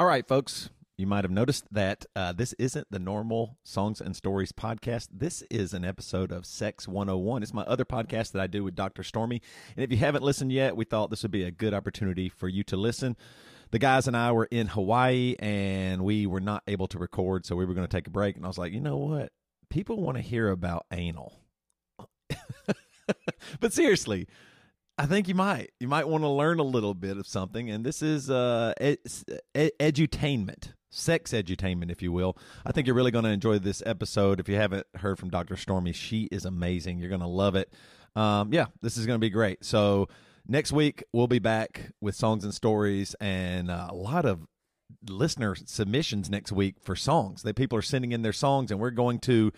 All right, folks. You might have noticed that uh, this isn't the normal Songs and Stories podcast. This is an episode of Sex 101. It's my other podcast that I do with Dr. Stormy. And if you haven't listened yet, we thought this would be a good opportunity for you to listen. The guys and I were in Hawaii and we were not able to record, so we were going to take a break. And I was like, you know what? People want to hear about anal. but seriously, I think you might. You might want to learn a little bit of something, and this is uh, ed- edutainment, sex edutainment, if you will. I think you're really going to enjoy this episode. If you haven't heard from Dr. Stormy, she is amazing. You're going to love it. Um, yeah, this is going to be great. So next week we'll be back with songs and stories, and uh, a lot of listener submissions next week for songs. That people are sending in their songs, and we're going to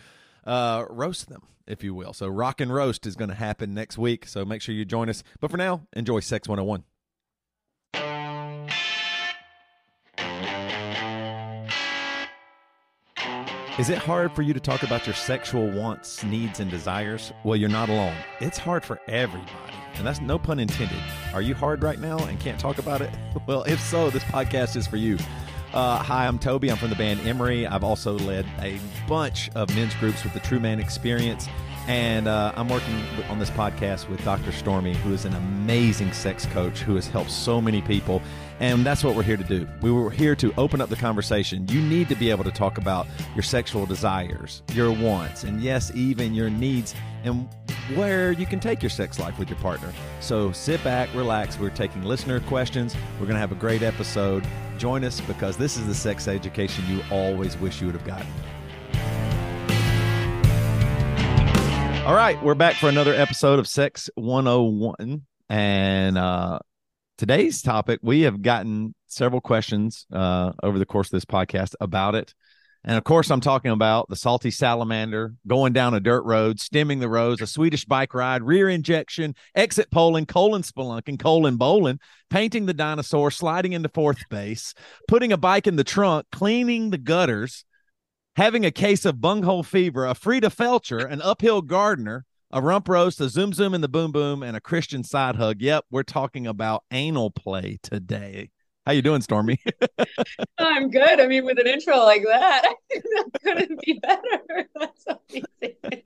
uh, roast them, if you will. So, rock and roast is going to happen next week. So, make sure you join us. But for now, enjoy Sex 101. Is it hard for you to talk about your sexual wants, needs, and desires? Well, you're not alone. It's hard for everybody, and that's no pun intended. Are you hard right now and can't talk about it? Well, if so, this podcast is for you. Uh, hi, I'm Toby. I'm from the band Emery. I've also led a bunch of men's groups with the True Man Experience. And uh, I'm working on this podcast with Dr. Stormy, who is an amazing sex coach who has helped so many people. And that's what we're here to do. We were here to open up the conversation. You need to be able to talk about your sexual desires, your wants, and yes, even your needs, and where you can take your sex life with your partner. So sit back, relax. We're taking listener questions. We're going to have a great episode. Join us because this is the sex education you always wish you would have gotten. All right, we're back for another episode of Sex 101. And uh, today's topic, we have gotten several questions uh, over the course of this podcast about it. And of course, I'm talking about the salty salamander going down a dirt road, stemming the roads, a Swedish bike ride, rear injection, exit polling, colon spelunking, colon bowling, painting the dinosaur, sliding into fourth base, putting a bike in the trunk, cleaning the gutters, having a case of bunghole fever, a Frida Felcher, an uphill gardener, a rump roast, a zoom zoom in the boom boom, and a Christian side hug. Yep, we're talking about anal play today. How you doing, Stormy? I'm good. I mean, with an intro like that, that couldn't be better. That's amazing.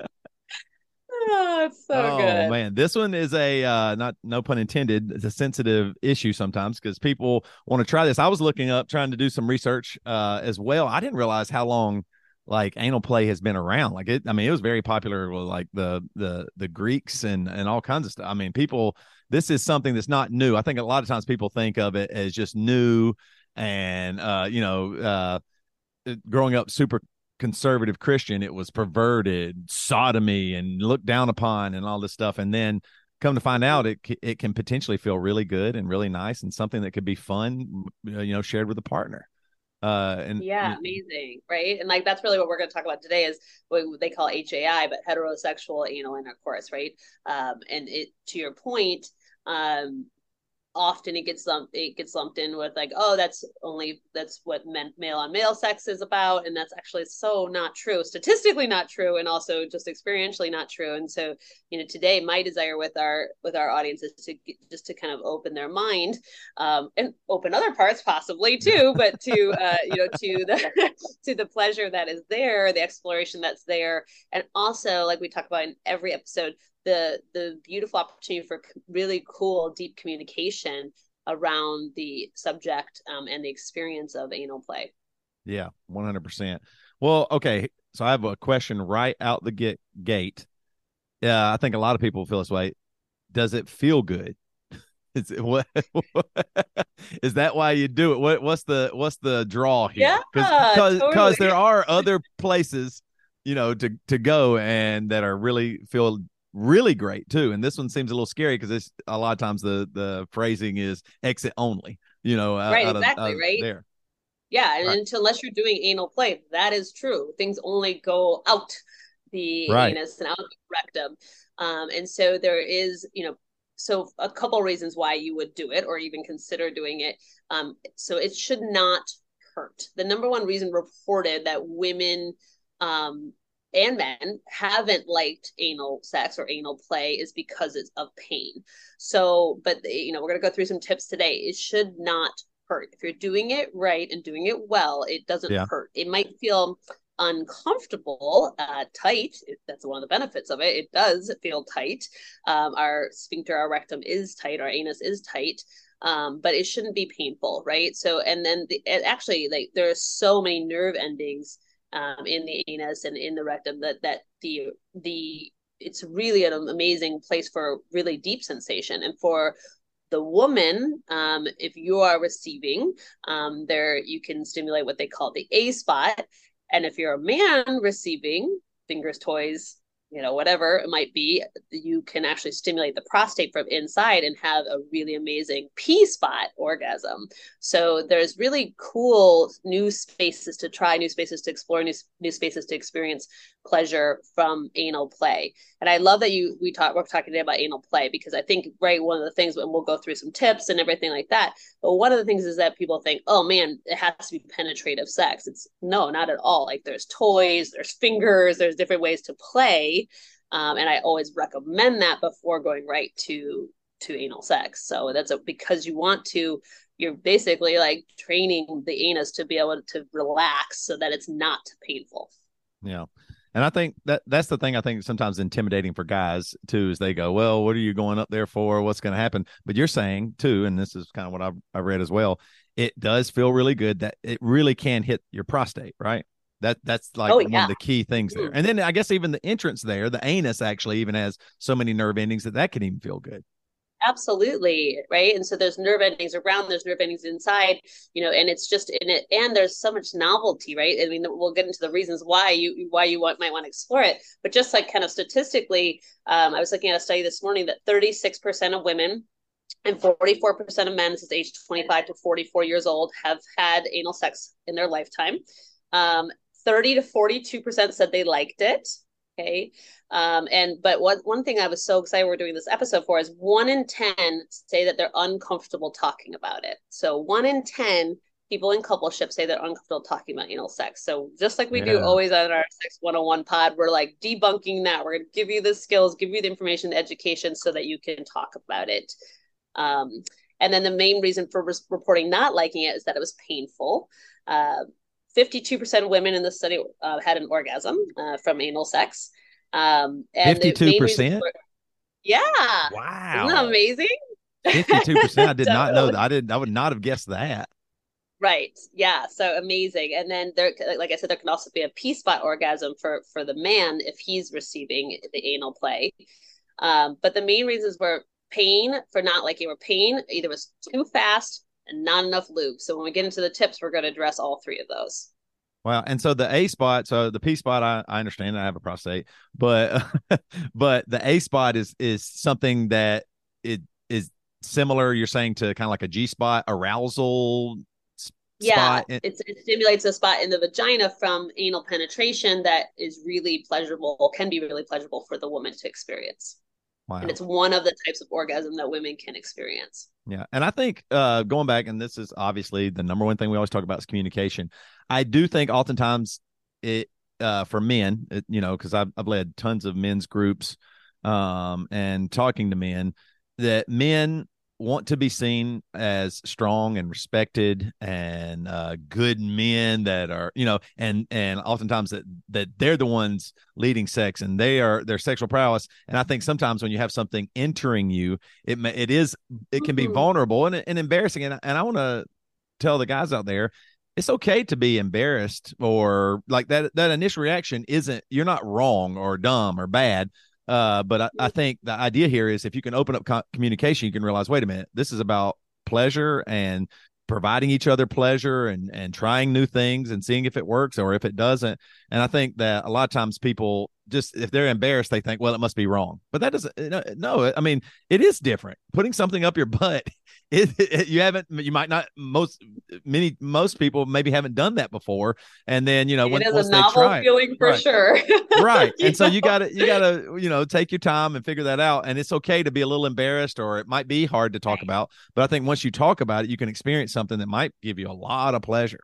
Oh, it's so oh, good. man, this one is a uh, not no pun intended. It's a sensitive issue sometimes because people want to try this. I was looking up, trying to do some research uh, as well. I didn't realize how long like anal play has been around. Like it, I mean, it was very popular with like the the the Greeks and and all kinds of stuff. I mean, people this is something that's not new. I think a lot of times people think of it as just new and uh, you know, uh, growing up super conservative Christian, it was perverted, sodomy, and looked down upon, and all this stuff. And then come to find out, it it can potentially feel really good and really nice, and something that could be fun, you know, shared with a partner. Uh, and yeah, amazing, right? And like that's really what we're going to talk about today is what they call HAI, but heterosexual anal intercourse, right? Um, and it to your point, um, often it gets lumped it gets lumped in with like oh that's only that's what men, male on male sex is about and that's actually so not true statistically not true and also just experientially not true. And so you know today my desire with our with our audience is to get, just to kind of open their mind um, and open other parts possibly too but to uh, you know to the to the pleasure that is there the exploration that's there. And also like we talk about in every episode the the beautiful opportunity for really cool deep communication around the subject um, and the experience of anal play. Yeah 100% well okay so i have a question right out the get gate. Yeah i think a lot of people feel this way. Does it feel good? Is it, what is that why you do it? What what's the what's the draw here? Yeah because totally. there are other places you know to to go and that are really feel really great too. And this one seems a little scary because a lot of times the the phrasing is exit only. You know, right? Out exactly, of, right? There. Yeah, and right. unless you're doing anal play, that is true. Things only go out the right. anus and out the rectum, um, and so there is, you know, so a couple reasons why you would do it or even consider doing it. Um, so it should not hurt. The number one reason reported that women um, and men haven't liked anal sex or anal play is because it's of pain. So, but you know, we're going to go through some tips today. It should not hurt. If you're doing it right and doing it well, it doesn't yeah. hurt. It might feel uncomfortable, uh, tight. That's one of the benefits of it. It does feel tight. Um, our sphincter, our rectum is tight, our anus is tight. Um, but it shouldn't be painful, right? So, and then the, actually, like there are so many nerve endings um, in the anus and in the rectum that that the the it's really an amazing place for really deep sensation. And for the woman um, if you are receiving um, there you can stimulate what they call the a spot. And if you're a man receiving fingers toys you know whatever it might be you can actually stimulate the prostate from inside and have a really amazing p spot orgasm. So there's really cool new spaces to try new spaces to explore new, new spaces to experience pleasure from anal play. And i love that you we talk we're talking today about anal play because i think right one of the things and we'll go through some tips and everything like that but one of the things is that people think oh man it has to be penetrative sex. It's no not at all. Like there's toys there's fingers there's different ways to play. Um, and i always recommend that before going right to to anal sex. So that's a, because you want to you're basically like training the anus to be able to relax so that it's not painful. Yeah and I think that that's the thing I think sometimes intimidating for guys too is they go, well, what are you going up there for? What's going to happen? But you're saying too, and this is kind of what I, I read as well. It does feel really good that it really can hit your prostate, right? That that's like oh, yeah. one of the key things there. And then I guess even the entrance there, the anus actually even has so many nerve endings that that can even feel good absolutely right? And so there's nerve endings around there's nerve endings inside you know and it's just in it and there's so much novelty right? I mean we'll get into the reasons why you why you want, might want to explore it. But just like kind of statistically um, i was looking at a study this morning that 36% of women and 44% of men is age 25 to 44 years old have had anal sex in their lifetime. Um, 30 to 42% said they liked it Okay. Um, and but what one thing I was so excited we're doing this episode for is one in ten say that they're uncomfortable talking about it. So one in ten people in coupleship say they're uncomfortable talking about anal sex. So just like we yeah. do always on our sex 101 pod, we're like debunking that. We're gonna give you the skills, give you the information, the education so that you can talk about it. Um, and then the main reason for reporting not liking it is that it was painful. Uh, 52% of women in the study uh, had an orgasm uh, from anal sex. Um, and 52%? yeah. Wow. Isn't that amazing? 52%. I did not know that. I didn't, I would not have guessed that. Right. Yeah. So amazing. And then there, like I said, there can also be a P spot orgasm for, for the man if he's receiving the anal play. Um, but the main reasons were pain for not liking were pain either was too fast and not enough lube. So when we get into the tips, we're going to address all three of those. Wow. And so the A spot, so the P spot, I, I understand I have a prostate, but but the A spot is is something that it is similar. You're saying to kind of like a G spot arousal. Yeah, it stimulates a spot in the vagina from anal penetration that is really pleasurable, can be really pleasurable for the woman to experience. Wow. And it's one of the types of orgasm that women can experience. Yeah. And I think uh, going back, and this is obviously the number one thing we always talk about is communication. I do think oftentimes it, uh, for men, it, you know, because I've, I've led tons of men's groups um, and talking to men, that men want to be seen as strong and respected and uh, good men that are you know and and oftentimes that that they're the ones leading sex and they are their sexual prowess and i think sometimes when you have something entering you it may, it is it can be mm-hmm. vulnerable and, and embarrassing and, and i want to tell the guys out there it's okay to be embarrassed or like that that initial reaction isn't you're not wrong or dumb or bad uh, but I, I, think the idea here is if you can open up co- communication, you can realize, wait a minute, this is about pleasure and providing each other pleasure and and trying new things and seeing if it works or if it doesn't. And I think that a lot of times people just if they're embarrassed, they think, well, it must be wrong. But that doesn't. No, I mean, it is different. Putting something up your butt, it, it, you haven't. You might not. Most many most people maybe haven't done that before. And then you know, when, once they try, feeling for right. sure. right. And so you got to you got to you know take your time and figure that out. And it's okay to be a little embarrassed, or it might be hard to talk right. about. But I think once you talk about it, you can experience something that might give you a lot of pleasure.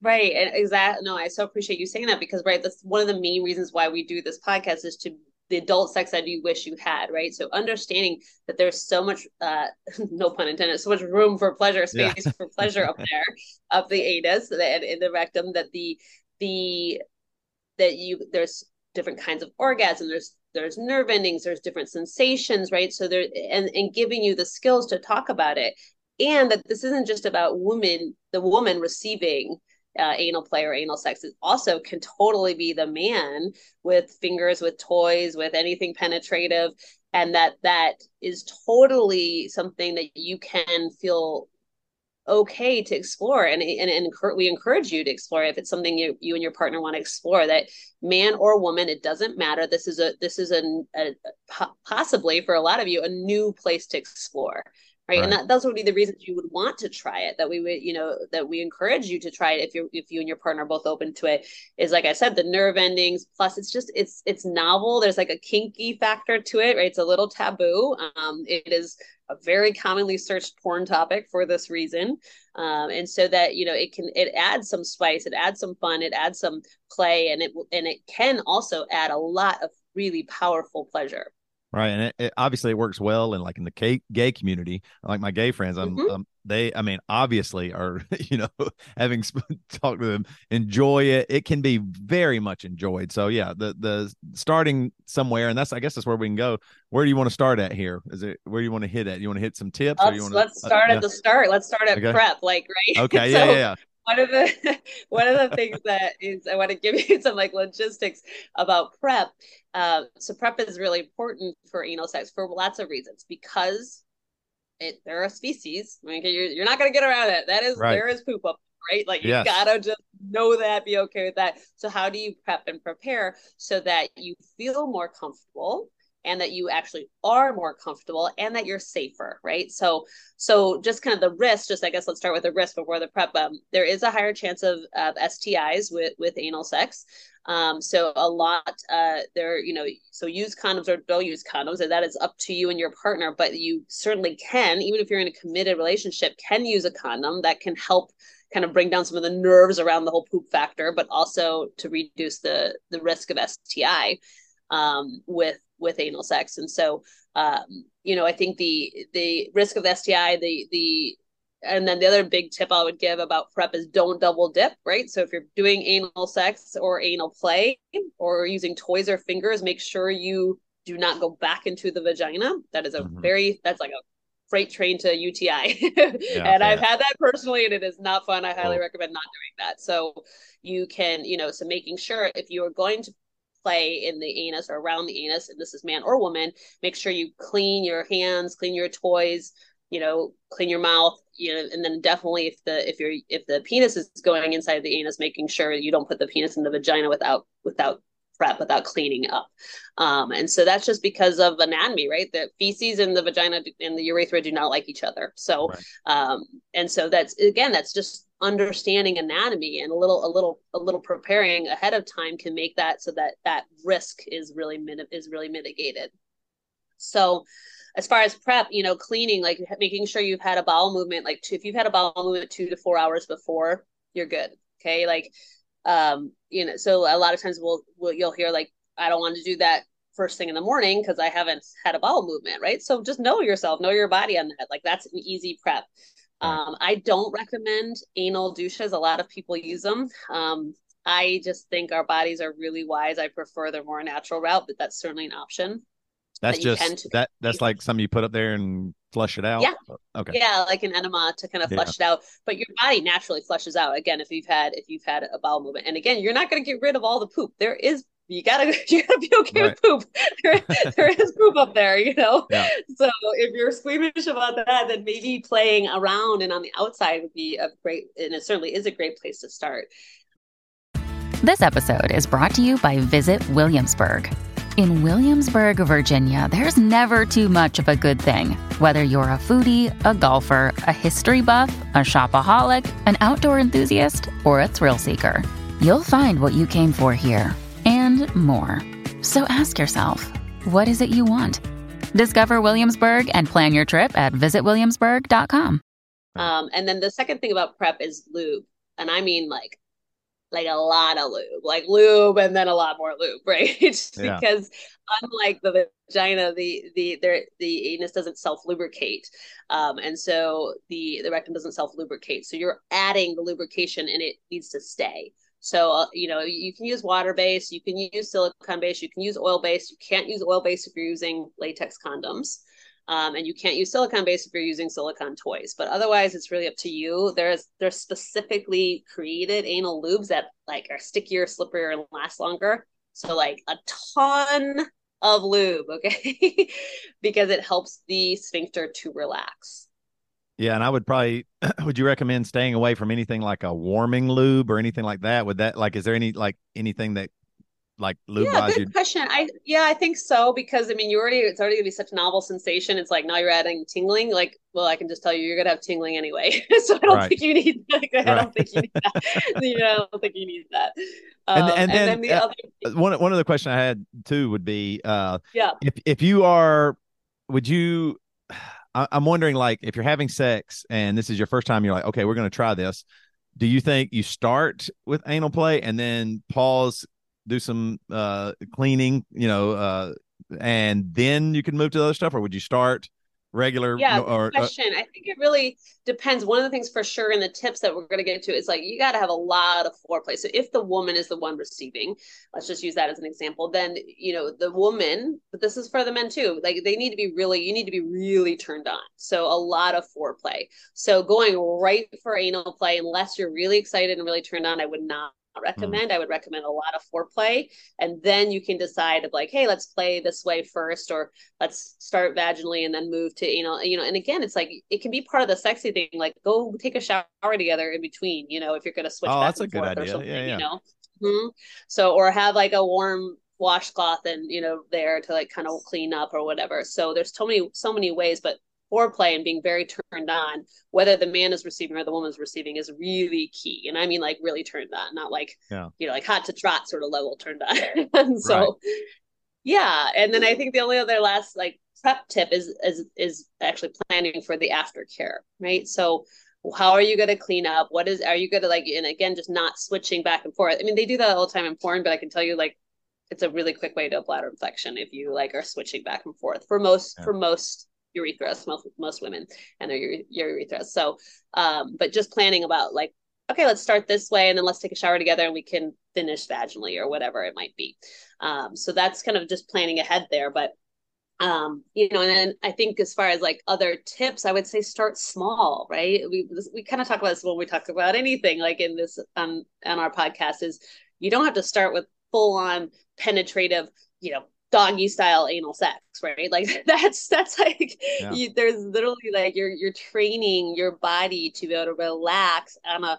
Right. And exactly. No, I so appreciate you saying that because, right, that's one of the main reasons why we do this podcast is to the adult sex ed you wish you had, right? So understanding that there's so much, uh, no pun intended, so much room for pleasure, space yeah. for pleasure up there, up the anus and in the rectum. That the the that you there's different kinds of orgasm. There's there's nerve endings. There's different sensations, right? So there and and giving you the skills to talk about it, and that this isn't just about women, the woman receiving uh, anal play or anal sex it also can totally be the man with fingers with toys with anything penetrative. And that that is totally something that you can feel okay to explore. And, and, and we encourage you to explore if it's something you, you and your partner want to explore that man or woman it doesn't matter. This is a this is a, a possibly for a lot of you a new place to explore right? right. And that, those would be the reasons you would want to try it. That we would, you know, that we encourage you to try it if you if you and your partner are both open to it. Is like I said, the nerve endings. Plus, it's just it's it's novel. There's like a kinky factor to it, right? It's a little taboo. Um, it is a very commonly searched porn topic for this reason, um, and so that you know it can it adds some spice, it adds some fun, it adds some play, and it and it can also add a lot of really powerful pleasure right? And it, it, obviously it works well in like in the gay, gay community. Like my gay friends i'm mm-hmm. um, they i mean obviously are you know having talked to them enjoy it. It can be very much enjoyed. So yeah the the starting somewhere and that's i guess that's where we can go. Where do you want to start at here? Is it where do you want to hit at? You want to hit some tips let's, you want to, let's uh, start uh, at yeah. the start. Let's start at okay. prep like right? Okay. So, yeah, yeah, yeah one of the one of the things that is I want to give you some like logistics about prep. Uh, so prep is really important for anal sex for lots of reasons because it there are feces. Like you're you're not gonna get around it. That is right. there is poop up right? Like you gotta just know that, be okay with that. So how do you prep and prepare so that you feel more comfortable and that you actually are more comfortable and that you're safer right? So so just kind of the risk just i guess let's start with the risk before the prep um, there is a higher chance of, of stis with with anal sex. Um, so a lot uh, there you know so use condoms or don't use condoms and that is up to you and your partner but you certainly can even if you're in a committed relationship can use a condom that can help kind of bring down some of the nerves around the whole poop factor but also to reduce the the risk of sti um, with with anal sex. And so, um, you know, I think the the risk of STI, the the and then the other big tip I would give about prep is don't double dip, right? So if you're doing anal sex or anal play or using toys or fingers, make sure you do not go back into the vagina. That is a mm-hmm. very that's like a freight train to UTI. yeah, and yeah. I've had that personally and it is not fun. I highly recommend not doing that. So you can, you know, so making sure if you are going to play in the anus or around the anus, and this is man or woman, make sure you clean your hands, clean your toys, you know, clean your mouth, you know, and then definitely if the if you're if the penis is going inside the anus, making sure you don't put the penis in the vagina without without prep without cleaning up. Um, and so that's just because of anatomy, right? The feces and the vagina and the urethra do not like each other. So, right. um, and so that's again, that's just understanding anatomy and a little, a little, a little preparing ahead of time can make that so that that risk is really is really mitigated. So, as far as prep, you know, cleaning, like making sure you've had a bowel movement, like two, if you've had a bowel movement two to four hours before, you're good. Okay, like um you know so a lot of times we'll, we'll you'll hear like i don't want to do that first thing in the morning because i haven't had a bowel movement right so just know yourself know your body on that like that's an easy prep um, i don't recommend anal douches a lot of people use them um, i just think our bodies are really wise i prefer the more natural route but that's certainly an option that's that just that that's like something you put up there and flush it out. Yeah. Okay. Yeah, like an enema to kind of flush yeah. it out. But your body naturally flushes out again if you've had if you've had a bowel movement. And again, you're not going to get rid of all the poop. There is you gotta you gotta be okay right. with poop. There, there is poop up there, you know. Yeah. So if you're squeamish about that, then maybe playing around and on the outside would be a great, and it certainly is a great place to start. This episode is brought to you by Visit Williamsburg. In Williamsburg, Virginia, there's never too much of a good thing. Whether you're a foodie, a golfer, a history buff, a shopaholic, an outdoor enthusiast, or a thrill seeker, you'll find what you came for here and more. So ask yourself, what is it you want? Discover Williamsburg and plan your trip at visitwilliamsburg.com. Um, and then the second thing about prep is lube. And I mean like like a lot of lube, like lube and then a lot more lube, right? Yeah. because unlike the vagina, the the the the anus doesn't self lubricate, um, and so the the rectum doesn't self lubricate. So you're adding the lubrication, and it needs to stay. So uh, you know you can use water based, you can use silicone based, you can use oil based. You can't use oil based if you're using latex condoms. Um, and you can't use silicone based if you're using silicone toys. But otherwise, it's really up to you. There's there's specifically created anal lubes that like are stickier, slipperier, and last longer. So like a ton of lube, okay, because it helps the sphincter to relax. Yeah, and I would probably would you recommend staying away from anything like a warming lube or anything like that? Would that like is there any like anything that like lube yeah, good you'd question. I yeah, I think so because I mean, you already it's already gonna be such a novel sensation. It's like now you're adding tingling. Like, well, I can just tell you, you're gonna have tingling anyway. so I don't Right. think you need. Like, I Right. don't think you need that. know, I don't think you need that. And- Um, and and, then, then, the uh, other, one one other question I had too would be uh yeah, if if you are would you I, I'm wondering like if you're having sex and this is your first time you're like okay we're going to try this. Do you think you start with anal play and then pause do some uh cleaning you know uh and then you can move to the other stuff or would you start regular yeah. or uh, question. I think it really depends. One of the things for sure in the tips that we're gonna get to is like you got to have a lot of foreplay. So if the woman is the one receiving, let's just use that as an example. Then you know the woman, but this is for the men too. Like they need to be really, you need to be really turned on. So a lot of foreplay. So going right for anal play, unless you're really excited and really turned on, I would not recommend. I would recommend a lot of foreplay, and then you can decide of like, hey, let's play this way first, or let's start vaginally and then move to anal. You know, and again, it's like it can be part of the sexy thing. Like go take a shower together in between. You know, if you're going to switch. Oh, that's a good idea. something, Yeah, yeah. You know. Mhm. So or have like a warm washcloth and you know there to like kind of clean up or whatever. So there's so many so many ways, but foreplay and being very turned on, whether the man is receiving or the woman's receiving, is really key. And I mean like really turned on, not like Yeah. you know like hot to trot sort of level turned on. and so yeah, and then I think the only other last like prep tip is is is actually planning for the aftercare, right? So how are you going to clean up? What is are you going to like and again just not switching back and forth. I mean, they do that all the time in porn, but I can tell you like it's a really quick way to a bladder infection if you like are switching back and forth for most Yeah. for most urethras, most most women and their ure- urethras. So um but just planning about like okay, let's start this way and then let's take a shower together and we can finish vaginally or whatever it might be. Um, so that's kind of just planning ahead there. But um, you know, and then I think as far as like other tips, I would say start small, right? We we kind of talk about this when we talk about anything like in this on on our podcast is you don't have to start with full on penetrative, you know, doggy style anal sex, right? Like that's that's like Yeah. you, there's literally like you're you're training your body to be able to relax on a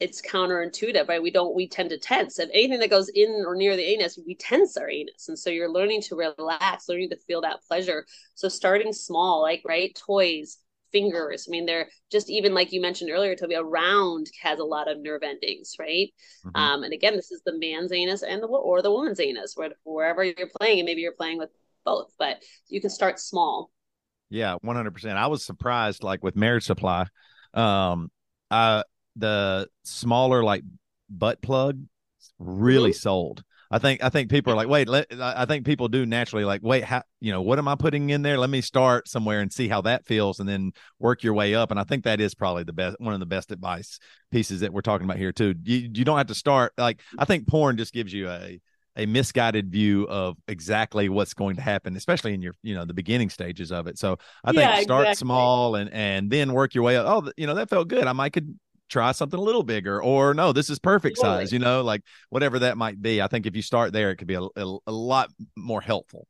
it's counterintuitive, right? We don't, we tend to tense. if anything that goes in or near the anus, we tense our anus. And so you're learning to relax, learning to feel that pleasure. So starting small, like, right? Toys, fingers. I mean, they're just even like you mentioned earlier, Toby, a round has a lot of nerve endings, right? Mhm. Um, and again, this is the man's anus and the, or the woman's anus, where, wherever you're playing, and maybe you're playing with both, but you can start small. Yeah, one hundred percent. I was surprised, like with Marriage Supply, um, uh, the smaller like butt plug really sold. I think I think people are like, wait, let, I think people do naturally like, wait, how you know what am I putting in there? Let me start somewhere and see how that feels, and then work your way up. And I think that is probably the best one of the best advice pieces that we're talking about here too. You you don't have to start like I think porn just gives you a a misguided view of exactly what's going to happen, especially in your, you know, the beginning stages of it. So I think Yeah, start exactly. small and and then work your way up. Oh, you know, that felt good. I might could try something a little bigger, or no, this is perfect Totally. size. You know, like whatever that might be. I think if you start there, it could be a, a, a lot more helpful.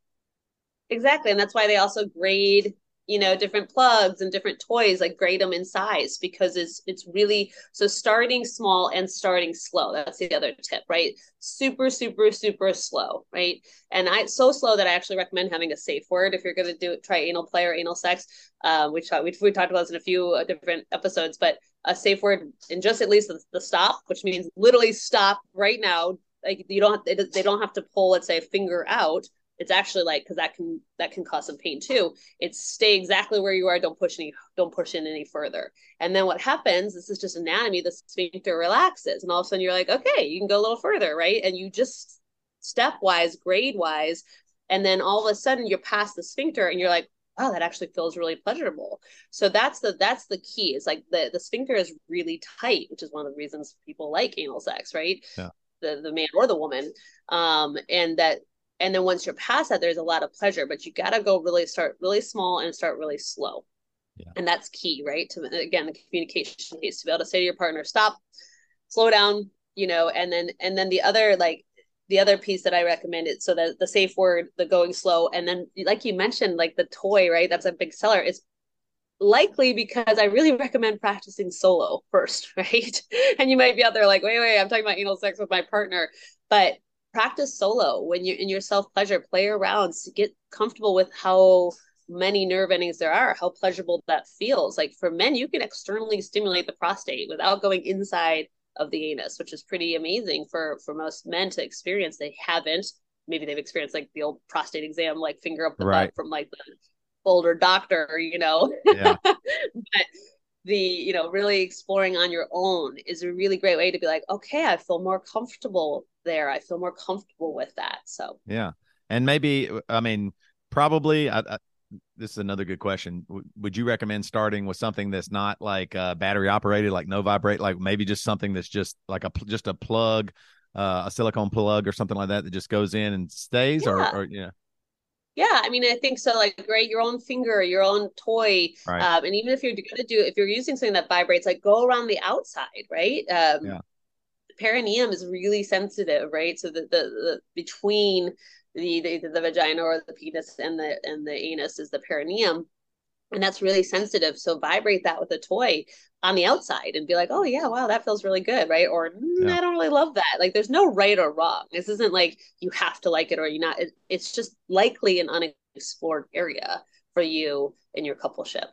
Exactly. And that's why they also grade, you know, different plugs and different toys, like grade them in size because it's it's really so starting small and starting slow. That's the other tip, right? Super, super, super slow, right? And I so slow that I actually recommend having a safe word if you're gonna do try anal play or anal sex. Um, we talked we, we talked about this in a few uh, different episodes, but a safe word and just at least the, the stop, which means literally stop right now. Like you don't have, they don't have to pull, let's say, a finger out. It's actually like because that can that can cause some pain too. It's stay exactly where you are. Don't push any don't push in any further. And then what happens this is just anatomy the sphincter relaxes and all of a sudden you're like okay you can go a little further right? And you just stepwise grade wise and then all of a sudden you're past the sphincter and you're like wow that actually feels really pleasurable. So that's the that's the key it's like the the sphincter is really tight which is one of the reasons people like anal sex right? Yeah. the the man or the woman. Um and that and then once you're past that there's a lot of pleasure but you got to go really start really small and start really slow. Yeah. and that's key right? To again the communication piece to be able to say to your partner stop slow down you know and then and then the other like the other piece that I recommend it so that the safe word, the going slow, and then like you mentioned, like the toy, right? That's a big seller. It's likely because I really recommend practicing solo first, right? and you might be out there like, wait, wait, I'm talking about anal sex with my partner, but practice solo when you're in your self pleasure, play around, get comfortable with how many nerve endings there are, how pleasurable that feels. Like for men, you can externally stimulate the prostate without going inside of the anus, which is pretty amazing for for most men to experience. They haven't. Maybe they've experienced like the old prostate exam, like finger up the right. butt from like the older doctor, you know. Yeah. but the you know really exploring on your own is a really great way to be like, okay, I feel more comfortable there. I feel more comfortable with that. So yeah, and maybe I mean probably I, I, this is another good question. W- would you recommend starting with something that's not like uh, battery operated, like no vibrate, like maybe just something that's just like a just a plug, uh, a silicone plug or something like that that just goes in and stays, yeah. or, or yeah. Yeah, I mean, I think so. Like, right, your own finger, your own toy, right. um, and even if you're gonna do, if you're using something that vibrates, like go around the outside, right? Um, yeah. Perineum is really sensitive, right? So the, the, the between the, the the vagina or the penis and the and the anus is the perineum. And that's really sensitive. So vibrate that with a toy on the outside and be like oh yeah wow that feels really good right? Or mm, yeah. i don't really love that. Like there's no right or wrong. This isn't like you have to like it or you not. It, it's just likely an unexplored area for you in your coupleship.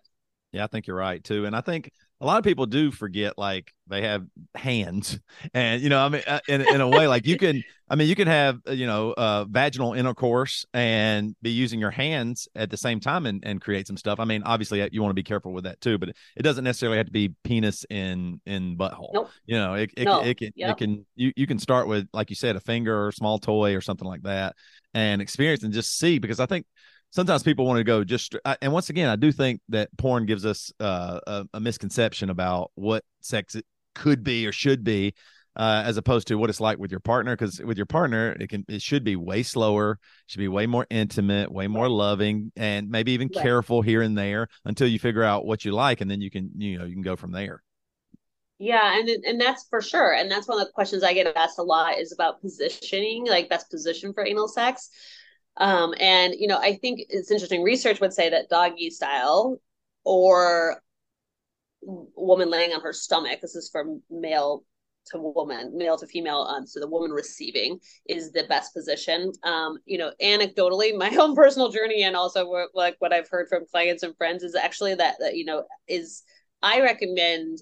Yeah i think you're right too. And i think a lot of people do forget like they have hands and you know i mean uh, in, in a way like you can i mean you can have uh, you know uh, vaginal intercourse and be using your hands at the same time and, and create some stuff i mean obviously you want to be careful with that too but it doesn't necessarily have to be penis in in butthole nope. you know it, it, no. it, it can yep. it can you, you can start with like you said a finger or small toy or something like that and experience and just see because i think sometimes people want to go just and once again i do think that porn gives us uh, a, a, misconception about what sex it could be or should be uh, as opposed to what it's like with your partner because with your partner it can it should be way slower should be way more intimate way more loving and maybe even careful here and there until you figure out what you like and then you can you know you can go from there yeah, and and that's for sure. And that's one of the questions I get asked a lot is about positioning, like best position for anal sex. Um, and you know, I think it's interesting. Research would say that doggy style or woman laying on her stomach. This is from male to woman, male to female. Um, so the woman receiving is the best position. Um, you know, anecdotally, my own personal journey and also like what I've heard from clients and friends is actually that that you know is I recommend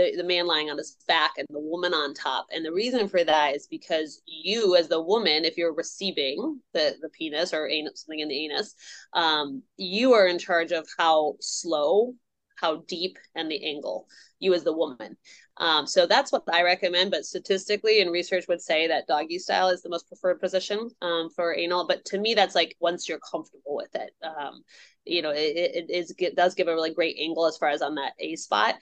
the, the man lying on his back and the woman on top. And the reason for that is because you, as the woman, if you're receiving the, the penis or anus, something in the anus, um, you are in charge of how slow, how deep, and the angle. You as the woman. Um, so that's what I recommend. But statistically, and research would say that doggy style is the most preferred position um, for anal. But to me, that's like once you're comfortable with it. Um, you know, it, it is it does give a really great angle as far as on that A spot.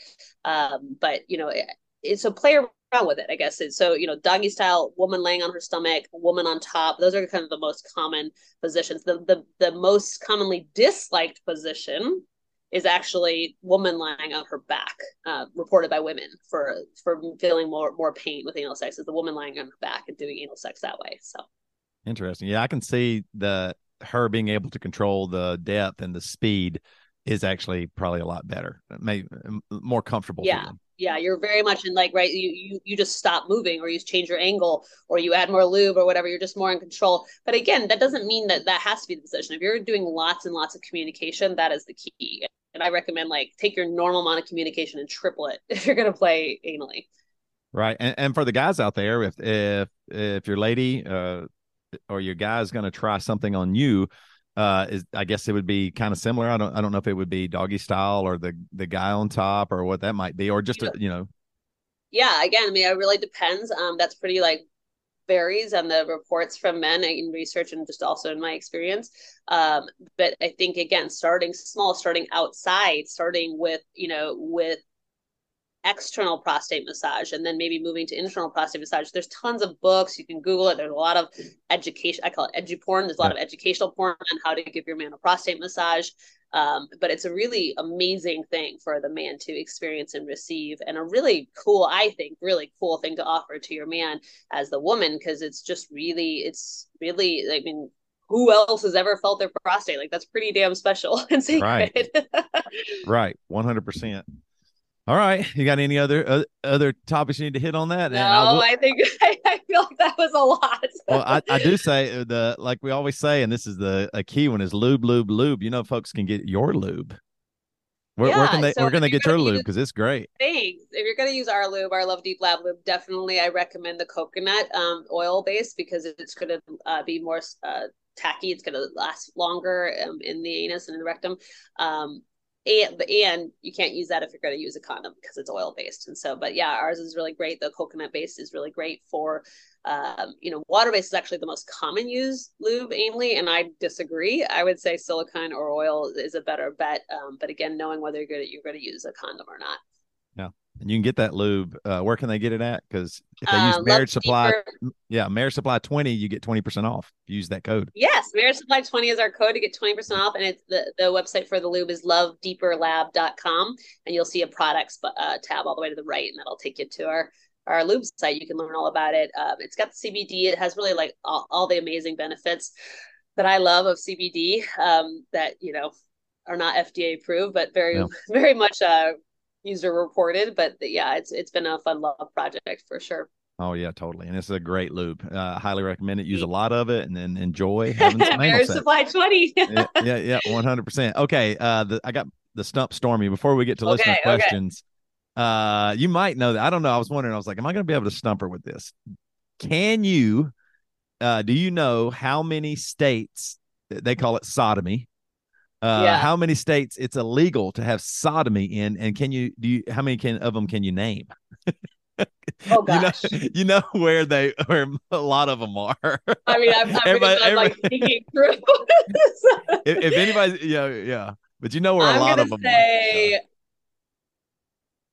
Um, but you know, it, it's a play around with it, I guess. It's, so you know, doggy style, woman laying on her stomach, woman on top. Those are kind of the most common positions. The the the most commonly disliked position is actually woman lying on her back, uh, reported by women for for feeling more more pain with anal sex. Is the woman lying on her back and doing anal sex that way? So interesting. Yeah, I can see the her being able to control the depth and the speed is actually probably a lot better, maybe more comfortable. Yeah. Yeah, you're very much in like right. You, you you just stop moving, or you change your angle, or you add more lube, or whatever. You're just more in control. But again, that doesn't mean that that has to be the position. If you're doing lots and lots of communication, that is the key. And I recommend like take your normal amount of communication and triple it if you're going to play anally. Right, and and for the guys out there, if if if your lady uh or your guy's going to try something on you, uh, is I guess it would be kind of similar. I don't I don't know if it would be doggy style or the the guy on top or what that might be, or just a, you know. Yeah, again, I mean, it really depends. Um, that's pretty like varies on the reports from men in research and just also in my experience. Um, but I think again, starting small, starting outside, starting with you know with external prostate massage and then maybe moving to internal prostate massage. There's tons of books. You can google it. There's a lot of education i call it edu porn. there's a lot of educational porn on how to give your man a prostate massage. Um, but it's a really amazing thing for the man to experience and receive and a really cool i think really cool thing to offer to your man as the woman because it's just really it's really i mean who else has ever felt their prostate? Like that's pretty damn special and sacred. Right. Right, one hundred percent. All right, you got any other uh, other topics you need to hit on that? no I will- I think I feel like that was a lot well, I, I do say uh, the like we always say, and this is the a key one is lube, lube, lube. You know, folks can get your lube. Where, where Yeah, can they so where can they get your lube? Because it's great. Thanks. If you're going to use our lube, our Love Deep Lab lube, definitely I recommend the coconut um, oil base because it's going to uh, be more uh, tacky. It's going to last longer um, in the anus and in the rectum. Um, and and you can't use that if you're going to use a condom because it's oil based. And so, but yeah, ours is really great. The coconut base is really great for, um, you know, water based is actually the most common used lube anally, and I disagree. I would say silicone or oil is a better bet. Um, but again, knowing whether you're going to you're going to use a condom or not. And you can get that lube. Uh, where can they get it at? Because if they Uh, use Marriage Supply, yeah, Marriage Supply twenty, you get twenty percent off. If you use that code. Yes, Marriage Supply 20 is our code to get 20% off. And it's the, the website for the lube is lovedeeplab.com. And you'll see a products uh, tab all the way to the right, and that'll take you to our our lube site. You can learn all about it. Um, it's got the CBD. It has really like all, all the amazing benefits that I love of CBD um, that, you know, are not FDA approved, but very, Yeah. very much uh, user reported. But yeah, it's it's been a fun love project for sure. Oh yeah, totally. And it's a great loop. Uh, I highly recommend it. Use a lot of it, and then enjoy having some Supply 20. yeah, yeah, one hundred percent. Okay, uh, the, I got the stump stormy. Before we get to listener Okay, okay. questions, uh, you might know that. I don't know. I was wondering. I was like, am I going to be able to stump her with this? Can you? Uh, do you know how many states they call it sodomy? Uh, Yeah. How many states it's illegal to have sodomy in, and can you do you? How many can of them can you name? Oh, You know, gosh. you know where they where a lot of them are. I mean, I'm, I'm, Everybody- I'm like thinking through. if, if anybody, yeah, yeah, but you know where a I'm lot of them say, are.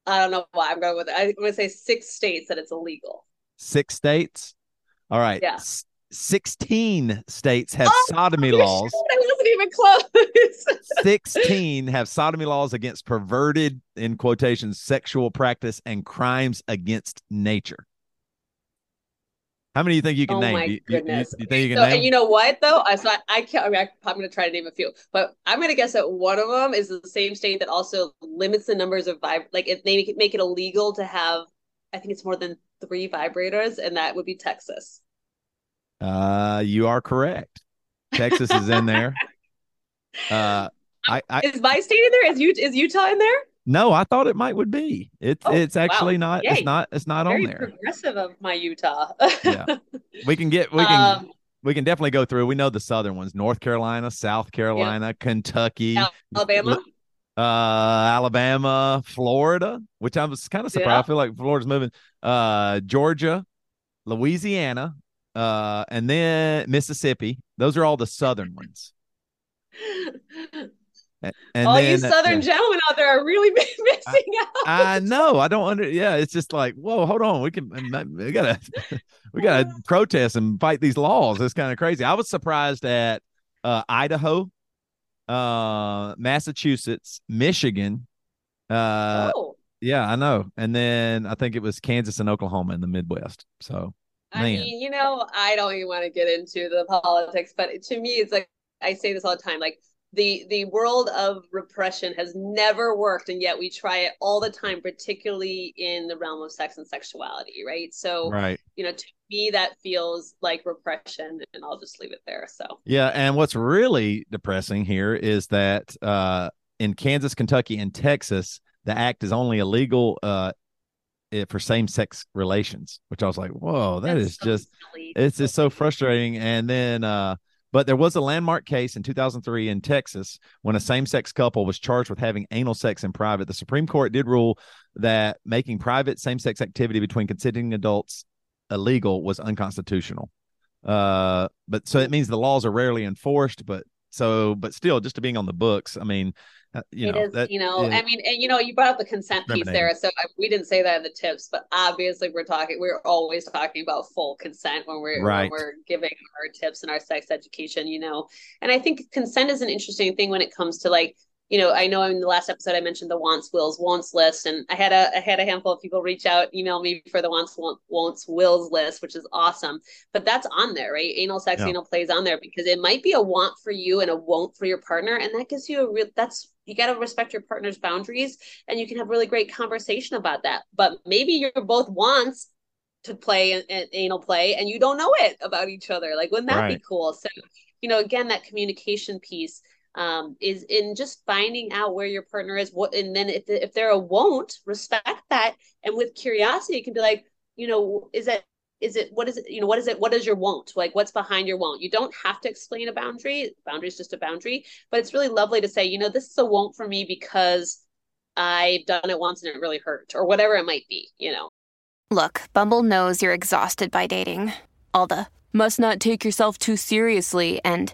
I don't know why I'm going with it. I'm going to say six states that it's illegal. Six states. All right. Yeah. S- 16 states have Oh, sodomy laws. I wasn't even close. 16 have sodomy laws against perverted, in quotations, sexual practice and crimes against nature. How many do you think you can oh name? my you, you- you- you think you can So, name? and you know what though? I so I, I can't. I mean, I, I'm going to try to name a few, but I'm going to guess that one of them is the same state that also limits the numbers of vib. Like if they make it, make it illegal to have, I think it's more than three vibrators, and that would be Texas. Uh, you are correct. Texas is in there. Uh, I, I Is my state in there? Is you is Utah in there? no, I thought it might would be. It's Oh, it's actually wow. not. Yay. It's not. It's not on there. progressive of my Utah. Yeah. We can get. We can. um, we can definitely go through. We know the southern ones: North Carolina, South Carolina, Kentucky, Alabama. uh, Alabama, Florida. Which I was kind of surprised. Yeah. I feel like Florida's moving. Uh, Georgia, Louisiana, uh, and then Mississippi. Those are all the southern ones. And All then, you Southern yeah. gentlemen out there are really missing out. I know. I don't under. Yeah, it's just like, whoa, hold on. We can. We gotta. We gotta protest and fight these laws. It's kind of crazy. I was surprised at uh, Idaho, uh, Massachusetts, Michigan. Uh, oh, yeah, I know. And then I think it was Kansas and Oklahoma in the Midwest. So I man. mean, you know, I don't even want to get into the politics, but to me, it's like I say this all the time, like. The, the world of repression has never worked and yet we try it all the time particularly in the realm of sex and sexuality right so right. you know to me that feels like repression and i'll just leave it there so Yeah, and what's really depressing here is that uh, in Kansas, Kentucky, and Texas, the act is only illegal uh, it for same sex relations, which I was like, whoa, that That's is so just silly. it's just so frustrating. And then uh but there was a landmark case in 2003 in Texas when a same sex couple was charged with having anal sex in private. The Supreme Court did rule that making private same sex activity between consenting adults illegal was unconstitutional. Uh, but so it means the laws are rarely enforced, but so, but still, just to being on the books, I mean, uh, you it know, is, that, you know, I mean, and you know, you brought up the consent piece there. So I, we didn't say that in the tips, but obviously we're talking, we're always talking about full consent when we're, right. when we're giving our tips and our sex education, you know, and I think consent is an interesting thing when it comes to like, you know, I know in the last episode I mentioned the wants, wills, wants list, and I had a I had a handful of people reach out, email me for the wants, wants, wills list, which is awesome. But that's on there, right? Anal sex, yeah. anal plays on there because it might be a want for you and a won't for your partner, and that gives you a real. That's you got to respect your partner's boundaries, and you can have really great conversation about that. But maybe you're both wants to play an anal play, and you don't know it about each other. Like, wouldn't that right. be cool? So, you know, again, that communication piece um, is in just finding out where your partner is what and then if, if they're a won't respect that. And with curiosity you can be like you know is it is it what is it you know what is it what is your won't? Like what's behind your won't? You don't have to explain a boundary. Boundary is just a boundary. But it's really lovely to say you know this is a won't for me because i've done it once and it really hurt or whatever it might be you know. Look bumble knows you're exhausted by dating. All the must not take yourself too seriously and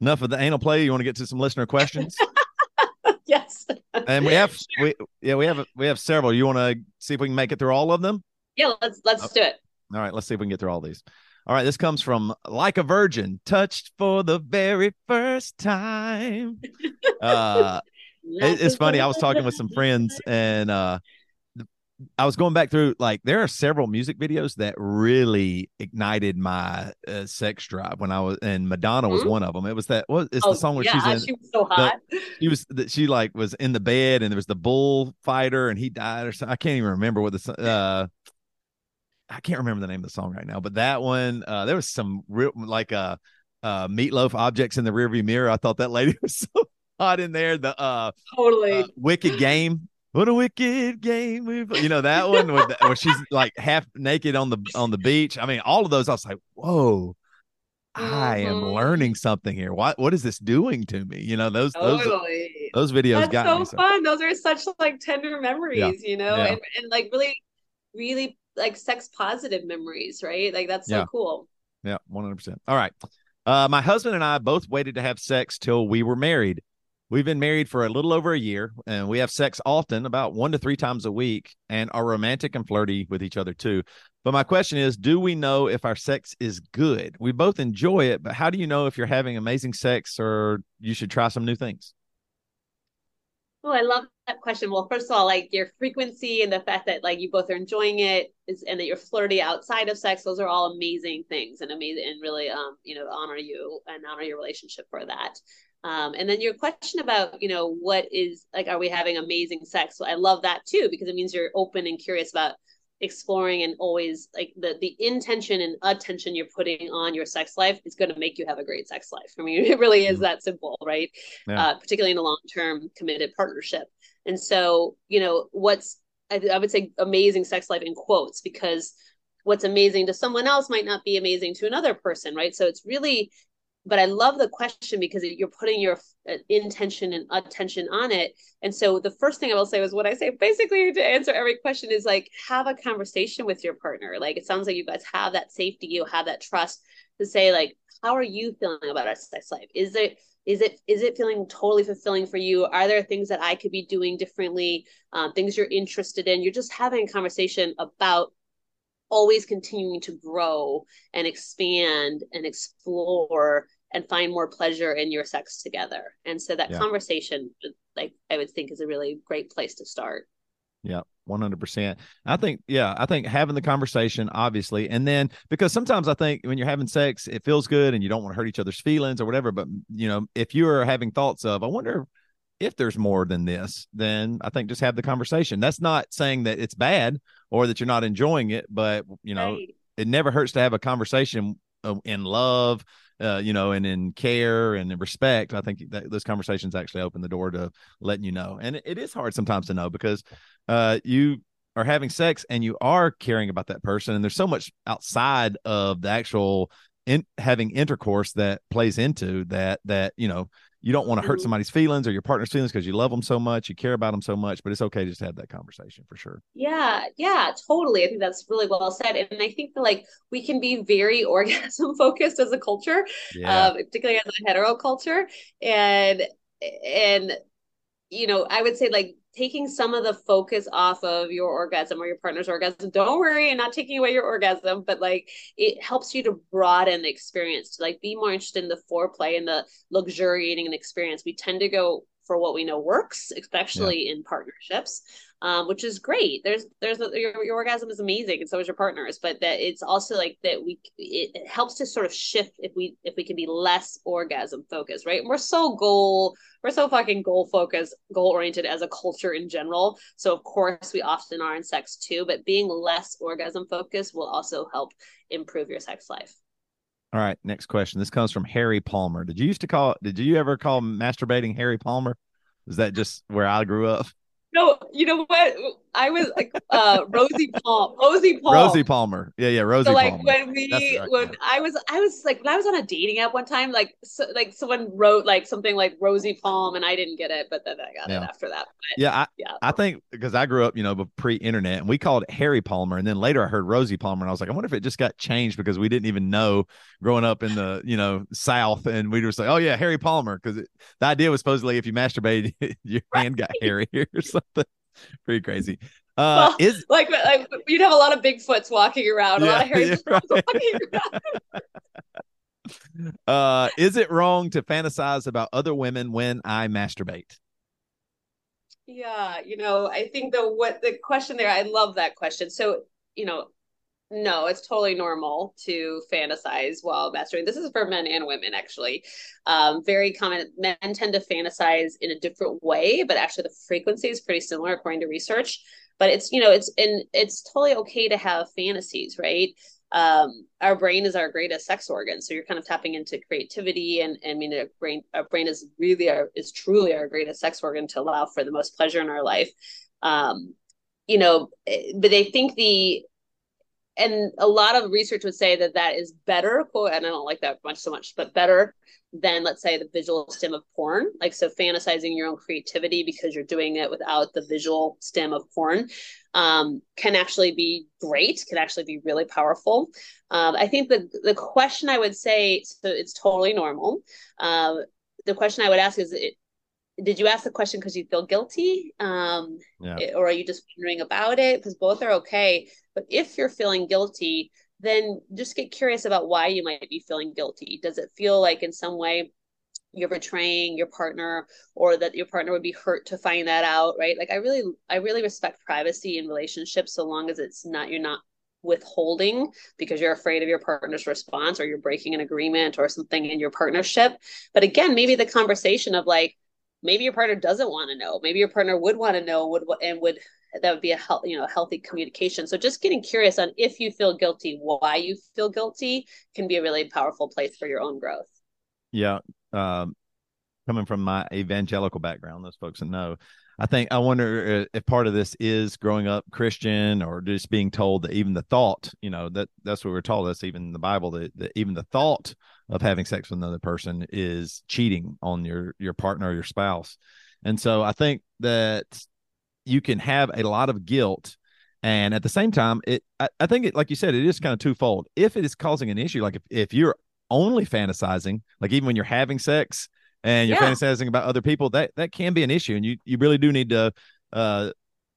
enough of the anal play. You want to get to some listener questions? yes. and we have we yeah we have we have several. You want to see if we can make it through all of them? Yeah, let's let's oh. do it. All right, let's see if we can get through all these. All right, this comes from like a virgin, touched for the very first time. Uh, it, it's funny. I was talking with some friends, and uh, I was going back through like there are several music videos that really ignited my uh, sex drive when I was and Madonna was mm-hmm. one of them. It was that what is oh, the song where yeah, she's in she was so hot. The, she was that she like was in the bed and there was the bullfighter and he died or something. I can't even remember what the uh I can't remember the name of the song right now, but that one uh there was some real like uh uh Meat Loaf objects in the rearview mirror. I thought that lady was so hot in there. The uh totally uh, wicked game what a wicked game we've you know that one where, where she's like half naked on the on the beach i mean all of those i was like whoa I am mm-hmm. learning something here. What what is this doing to me? You know those totally. those those videos That's got so me. So fun. Those are such like tender memories, yeah. you know, yeah. and, and like really, really like sex positive memories, right? Like that's so yeah. cool. Yeah, one hundred percent. All right, uh, my husband and I both waited to have sex till we were married. We've been married for a little over a year and we have sex often, about one to three times a week, and are romantic and flirty with each other too. But my question is do we know if our sex is good? We both enjoy it, but how do you know if you're having amazing sex or you should try some new things? Oh, I love that question. Well, first of all, like your frequency and the fact that like you both are enjoying it is and that you're flirty outside of sex, those are all amazing things and amazing and really um, you know, honor you and honor your relationship for that. Um, and then your question about, you know, what is like, are we having amazing sex? So I love that too, because it means you're open and curious about exploring and always like the the intention and attention you're putting on your sex life is going to make you have a great sex life. I mean, it really is mm-hmm. that simple, right? Yeah. Uh, particularly in a long term committed partnership. And so, you know, what's I, I would say amazing sex life in quotes because what's amazing to someone else might not be amazing to another person, right? So it's really but I love the question because you're putting your uh, intention and attention on it. And so the first thing I will say was what I say basically to answer every question is like have a conversation with your partner. Like it sounds like you guys have that safety, you have that trust to say like how are you feeling about our sex life? Is it is it is it feeling totally fulfilling for you? Are there things that I could be doing differently? Um, things you're interested in? You're just having a conversation about always continuing to grow and expand and explore and find more pleasure in your sex together. And so that yeah. conversation, like I would think, is a really great place to start. Yeah, 100%. I think, yeah, I think having the conversation, obviously, and then because sometimes I think when you're having sex, it feels good and you don't want to hurt each other's feelings or whatever. But, you know, if you are having thoughts of, I wonder if there's more than this, then I think just have the conversation. That's not saying that it's bad or that you're not enjoying it, but, you know, right. it never hurts to have a conversation uh, in love uh, you know, and in care and in respect, I think that those conversations actually open the door to letting you know. And it, it is hard sometimes to know because uh, you are having sex and you are caring about that person, and there's so much outside of the actual in having intercourse that plays into that that you know you don't want to hurt mm-hmm. somebody's feelings or your partner's feelings because you love them so much, you care about them so much, but it's okay just to just have that conversation for sure. Yeah, yeah, totally. I think that's really well said. And I think that like we can be very orgasm focused as a culture, yeah. um, particularly as a hetero culture. And and you know, I would say like taking some of the focus off of your orgasm or your partner's orgasm. Don't worry, and not taking away your orgasm, but like it helps you to broaden the experience, to like be more interested in the foreplay and the luxuriating an experience. We tend to go for what we know works, especially yeah. in partnerships um, which is great. There's there's a, your, your orgasm is amazing, and so is your partner's. But that it's also like that we it, it helps to sort of shift if we if we can be less orgasm focused, right? And we're so goal we're so fucking goal focused, goal oriented as a culture in general. So of course we often are in sex too, but being less orgasm focused will also help improve your sex life. All right, next question. This comes from Harry Palmer. Did you used to call? Did you ever call masturbating Harry Palmer? Is that just where I grew up? No, you know what? I was like uh Rosie Palm, Rosie Palm, Rosie Palmer. Yeah, yeah, Rosie. So like Palmer. when we when I was I was like when I was on a dating app one time, like so, like someone wrote like something like Rosie Palm, and I didn't get it, but then I got yeah. it after that. But, yeah, I, yeah. I think because I grew up, you know, pre-internet, and we called it Harry Palmer, and then later I heard Rosie Palmer, and I was like, I wonder if it just got changed because we didn't even know growing up in the you know South, and we were just like, oh yeah, Harry Palmer, because the idea was supposedly if you masturbated, your right. hand got hairy or something. Pretty crazy. Uh, well, is like like you'd have a lot of Bigfoots walking around, yeah, a lot of hairy right. walking around. uh, is it wrong to fantasize about other women when I masturbate? Yeah, you know, I think the what the question there, I love that question. So, you know, no, it's totally normal to fantasize while masturbating. This is for men and women, actually. Um, very common. Men tend to fantasize in a different way, but actually the frequency is pretty similar according to research. But it's you know it's and it's totally okay to have fantasies, right? Um, our brain is our greatest sex organ, so you're kind of tapping into creativity, and, and I mean, our brain our brain is really our is truly our greatest sex organ to allow for the most pleasure in our life. Um, you know, eh, but I think the and a lot of research would say that that is better quote and i don't like that much so much but better than let's say the visual stem of porn. Like so fantasizing your own creativity because you're doing it without the visual stem of porn um, can actually be great can actually be really powerful. Um, i think the the question i would say so it's totally normal. Uh, the question i would ask is it, did you ask the question because you feel guilty um, yeah. or are you just wondering about it? Because both are okay but if you're feeling guilty then just get curious about why you might be feeling guilty. Does it feel like in some way you're betraying your partner or that your partner would be hurt to find that out right? Like i really i really respect privacy in relationships so long as it's not you're not withholding because you're afraid of your partner's response or you're breaking an agreement or something in your partnership. But again maybe the conversation of like maybe your partner doesn't want to know. Maybe your partner would want to know would and would that would be a health, you know healthy communication. So just getting curious on if you feel guilty why you feel guilty can be a really powerful place for your own growth. Yeah um, coming from my evangelical background those folks that know i think i wonder uh, if part of this is growing up christian or just being told that even the thought you know that that's what we're told that's even the bible that, that even the thought of having sex with another person is cheating on your your partner or your spouse. And so i think that you can have a lot of guilt and at the same time it I, I, think it like you said it is kind of twofold if it is causing an issue like if, if you're only fantasizing, like even when you're having sex and you're Yeah. fantasizing about other people, that that can be an issue, and you you really do need to, uh,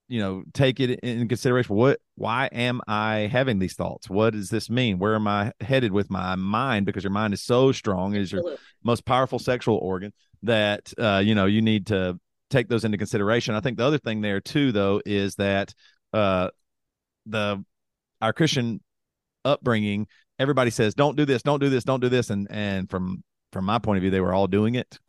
you know, take it in consideration. What, why am I having these thoughts? What does this mean? Where am I headed with my mind? Because your mind is so strong, it is your Absolutely. most powerful sexual organ that uh, you know you need to take those into consideration. I think the other thing there too, though, is that uh, the our Christian upbringing, everybody says, "Don't do this, don't do this, don't do this," and and from from my point of view, they were all doing it.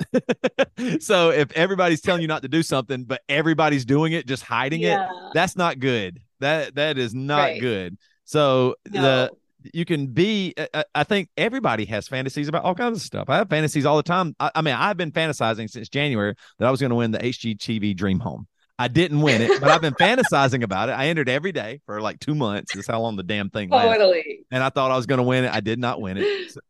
so if everybody's telling you not to do something, but everybody's doing it, just hiding it, that's not good. That that is not Right. good. So the No. You can be I- I, I think everybody has fantasies about all kinds of stuff. I have fantasies all the time. I, I mean i've been fantasizing since january that i was going to win the hgtv dream home. I didn't win it but i've been fantasizing about it. I entered every day for like two months. Is how long the damn thing Totally. and i thought i was going to win it. I did not win it. So-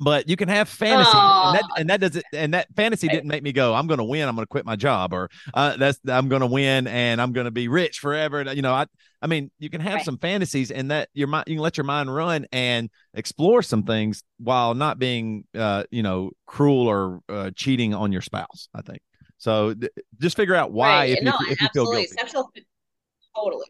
but you can have fantasy and that and that doesn't and that fantasy didn't make me go i'm going to win i'm going to quit my job or uh, that's i'm going to win and i'm going to be rich forever you know i i mean you can have Right. some fantasies and that your mind you can let your mind run and explore some things while not being uh you know cruel or uh, cheating on your spouse i think so th- just figure out why Right. if, you, if you feel absolutely. guilty Sexual, totally.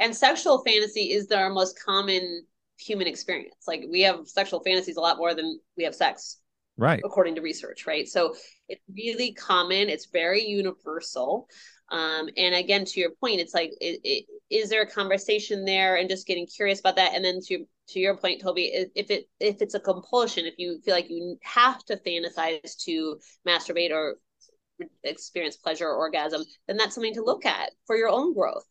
And sexual fantasy is our most common human experience. Like we have sexual fantasies a lot more than we have sex, right according to research. Right. So it's really common. It's very universal. Um, and again, to your point, it's like, it, it, is there a conversation there, and just getting curious about that. And then to to your point, Toby, if it if it's a compulsion, if you feel like you have to fantasize to masturbate or experience pleasure or orgasm, then that's something to look at for your own growth.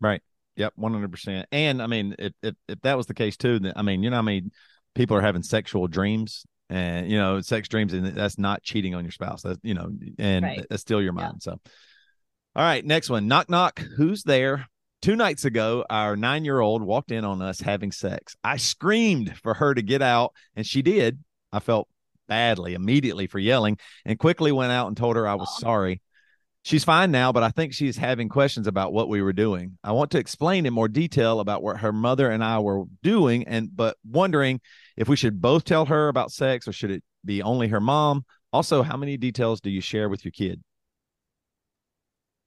Right. Yep. One hundred percent. And I mean, if, if if that was the case too, then I mean, you know, I mean, people are having sexual dreams, and you know, sex dreams, and that's not cheating on your spouse. That's you know, and Right. that's still your Yeah. mind. So, all right, next one. Knock knock. Who's there? Two nights ago, our nine year old walked in on us having sex. I screamed for her to get out, and she did. I felt badly immediately for yelling and quickly went out and told her I was Aw. sorry. She's fine now, but I think she's having questions about what we were doing. I want to explain in more detail about what her mother and I were doing, and but wondering if we should both tell her about sex or should it be only her mom? Also, how many details do you share with your kid?